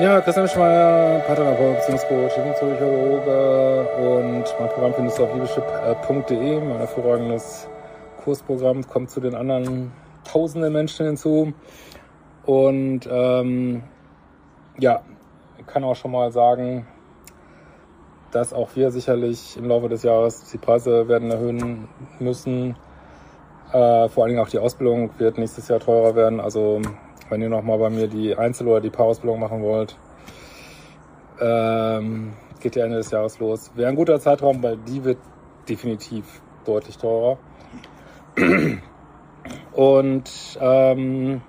Ja, Christian Schmeier, Paartherapeut, Beziehungscoach, Psychologe und mein Programm findest du auf liebeschip.de. Mein hervorragendes Kursprogramm kommt zu den anderen tausenden Menschen hinzu. Und ähm, ja, ich kann auch schon mal sagen, dass auch wir sicherlich im Laufe des Jahres die Preise werden erhöhen müssen. Äh, vor allen Dingen auch die Ausbildung wird nächstes Jahr teurer werden. Also wenn ihr nochmal bei mir die Einzel- oder die Paarausbildung machen wollt, ähm, geht ja Ende des Jahres los. Wäre ein guter Zeitraum, weil die wird definitiv deutlich teurer. Und ähm,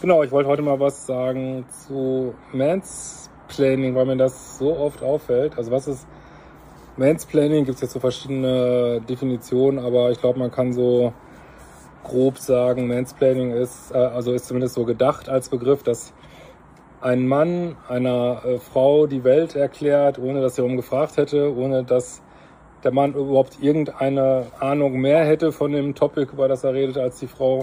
genau, ich wollte heute mal was sagen zu Mansplaining, weil mir das so oft auffällt. Also was ist Mansplaining? Gibt es jetzt so verschiedene Definitionen, aber ich glaube, man kann so grob sagen, Mansplaining ist, äh, also ist zumindest so gedacht als Begriff, dass ein Mann einer äh, Frau die Welt erklärt, ohne dass er um gefragt hätte, ohne dass der Mann überhaupt irgendeine Ahnung mehr hätte von dem Topic, über das er redet, als die Frau.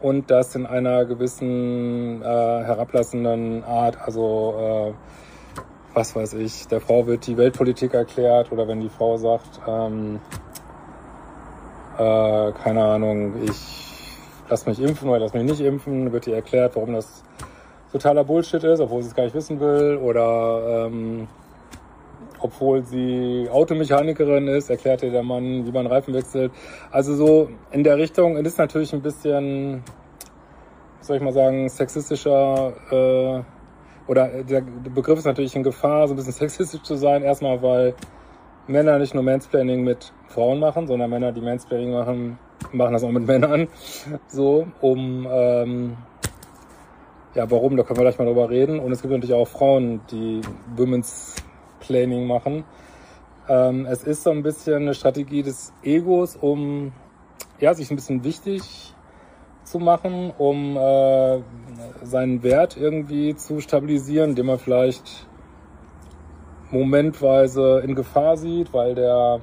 Und das in einer gewissen äh, herablassenden Art, also äh, was weiß ich, der Frau wird die Weltpolitik erklärt oder wenn die Frau sagt, ähm, äh, keine Ahnung, ich lass mich impfen oder lass mich nicht impfen, wird ihr erklärt, warum das totaler Bullshit ist, obwohl sie es gar nicht wissen will oder ähm, obwohl sie Automechanikerin ist, erklärt ihr der Mann, wie man Reifen wechselt. Also so in der Richtung, es ist natürlich ein bisschen, soll ich mal sagen, sexistischer äh, oder der Begriff ist natürlich in Gefahr, so ein bisschen sexistisch zu sein. Erstmal, weil Männer nicht nur Mansplaining mit Frauen machen, sondern Männer, die Mansplaining machen, machen das auch mit Männern. So, um ähm, ja, warum, da können wir gleich mal drüber reden. Und es gibt natürlich auch Frauen, die Women's Planning machen. Ähm, es ist so ein bisschen eine Strategie des Egos, um ja, sich ein bisschen wichtig zu machen, um äh, seinen Wert irgendwie zu stabilisieren, den man vielleicht momentweise in Gefahr sieht, weil der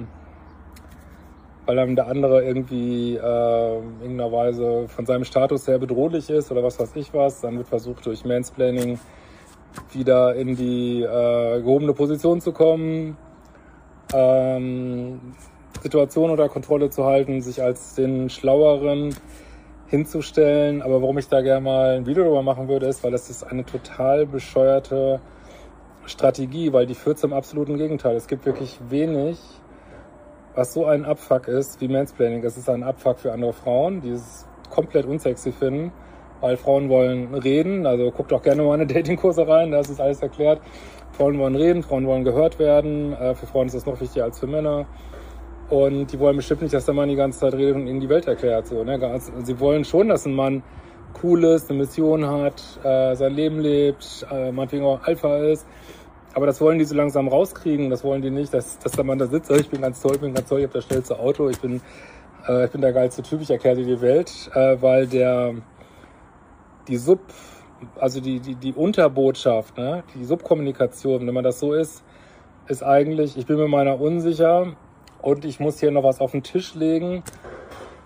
weil dann der andere irgendwie äh, in irgendeiner Weise von seinem Status her bedrohlich ist oder was weiß ich was. Dann wird versucht durch Mansplaining wieder in die äh, gehobene Position zu kommen, ähm, Situation unter Kontrolle zu halten, sich als den Schlaueren hinzustellen. Aber warum ich da gerne mal ein Video darüber machen würde, ist, weil das ist eine total bescheuerte Strategie, weil die führt zum absoluten Gegenteil. Es gibt wirklich wenig, was so ein Abfuck ist wie Mansplaining. Es ist ein Abfuck für andere Frauen, die es komplett unsexy finden weil Frauen wollen reden. Also guckt auch gerne mal meine Datingkurse rein, da ist es alles erklärt. Frauen wollen reden, Frauen wollen gehört werden. Äh, für Frauen ist das noch wichtiger als für Männer. Und die wollen bestimmt nicht, dass der Mann die ganze Zeit redet und ihnen die Welt erklärt. So, ne? Sie wollen schon, dass ein Mann cool ist, eine Mission hat, äh, sein Leben lebt, äh, meinetwegen auch Alpha ist. Aber das wollen die so langsam rauskriegen. Das wollen die nicht, dass, dass der Mann da sitzt. Ich bin ganz toll, ich bin ganz toll, ich habe das schnellste Auto, ich bin, äh, ich bin der geilste Typ, ich erkläre dir die Welt, äh, weil der die Sub, also die, die, die Unterbotschaft, ne, die Subkommunikation, wenn man das so ist, ist eigentlich, ich bin mir meiner unsicher und ich muss hier noch was auf den Tisch legen,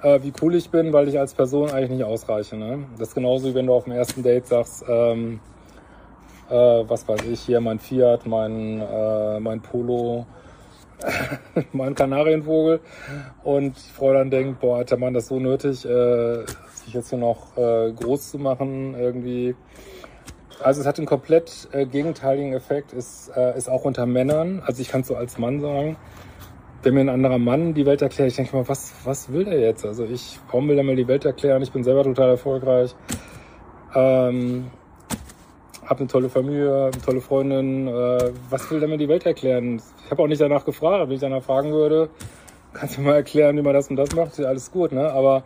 äh, wie cool ich bin, weil ich als Person eigentlich nicht ausreiche. Ne? Das ist genauso wie wenn du auf dem ersten Date sagst, ähm, äh, was weiß ich, hier mein Fiat, mein, äh, mein Polo, mein Kanarienvogel und die Frau dann denkt, boah, hat der Mann das so nötig, äh, sich jetzt hier noch äh, groß zu machen irgendwie. Also es hat einen komplett äh, gegenteiligen Effekt, ist, äh, ist auch unter Männern. Also ich kann es so als Mann sagen, wenn mir ein anderer Mann die Welt erklärt, ich denke mal, was, was will der jetzt? Also ich, warum will er mir die Welt erklären? Ich bin selber total erfolgreich. Ähm, habe eine tolle Familie, eine tolle Freundin. Äh, was will der mir die Welt erklären? Ich habe auch nicht danach gefragt. Wenn ich danach fragen würde, kannst du mir mal erklären, wie man das und das macht? Ist alles gut, ne? Aber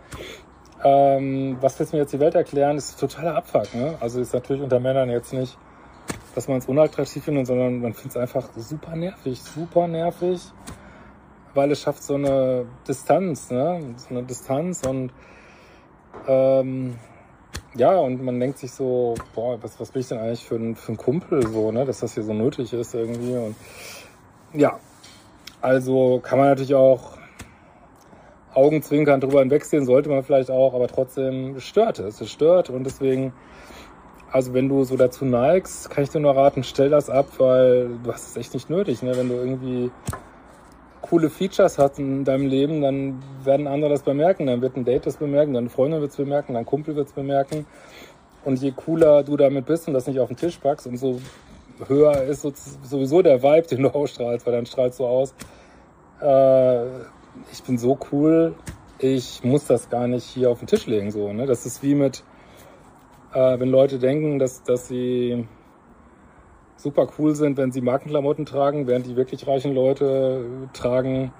ähm, was willst du mir jetzt die Welt erklären? Das ist totaler Abfuck, ne? Also ist natürlich unter Männern jetzt nicht, dass man es unattraktiv findet, sondern man findet es einfach super nervig, super nervig, weil es schafft so eine Distanz, ne? So eine Distanz und ähm, ja, und man denkt sich so, boah, was, was bin ich denn eigentlich für ein, für ein Kumpel, so, ne, dass das hier so nötig ist irgendwie. Und ja, also kann man natürlich auch Augenzwinkern drüber hinwegsehen, sollte man vielleicht auch, aber trotzdem stört es. Es stört und deswegen, also wenn du so dazu neigst, kann ich dir nur raten, stell das ab, weil du hast es echt nicht nötig, ne? Wenn du irgendwie coole Features hast in deinem Leben, dann werden andere das bemerken, dann wird ein Date das bemerken, deine Freundin wird es bemerken, dein Kumpel wird es bemerken. Und je cooler du damit bist und das nicht auf den Tisch packst, umso höher ist sowieso der Vibe, den du ausstrahlst, weil dann strahlst du aus, äh, ich bin so cool, ich muss das gar nicht hier auf den Tisch legen. So, ne? Das ist wie mit, äh, wenn Leute denken, dass, dass sie super cool sind, wenn sie Markenklamotten tragen, während die wirklich reichen Leute tragen,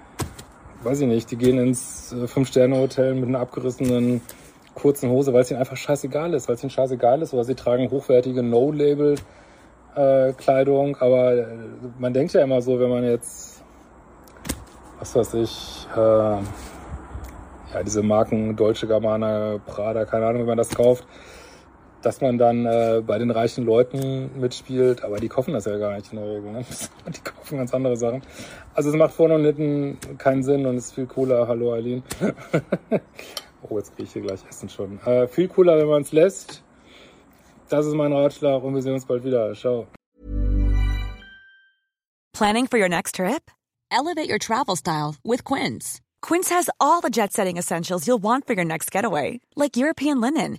weiß ich nicht, die gehen ins äh, Fünf-Sterne-Hotel mit einer abgerissenen kurzen Hose, weil es ihnen einfach scheißegal ist, weil es ihnen scheißegal ist, oder sie tragen hochwertige No-Label-Kleidung, aber äh, man denkt ja immer so, wenn man jetzt, was weiß ich, äh, ja, diese Marken Deutsche Gabbana, Prada, keine Ahnung, wie man das kauft, dass man dann äh, bei den reichen Leuten mitspielt, aber die kaufen das ja gar nicht in der Regel. Ne? Die kaufen ganz andere Sachen. Also es macht vorne und hinten keinen Sinn und ist viel cooler. Hallo Eileen. oh, jetzt kriege ich hier gleich Essen schon. Äh, viel cooler, wenn man es lässt. Das ist mein Ratschlag und wir sehen uns bald wieder. Ciao. Planning for your next trip? Elevate your travel style with Quince. Quince has all the jet-setting essentials you'll want for your next getaway, like European linen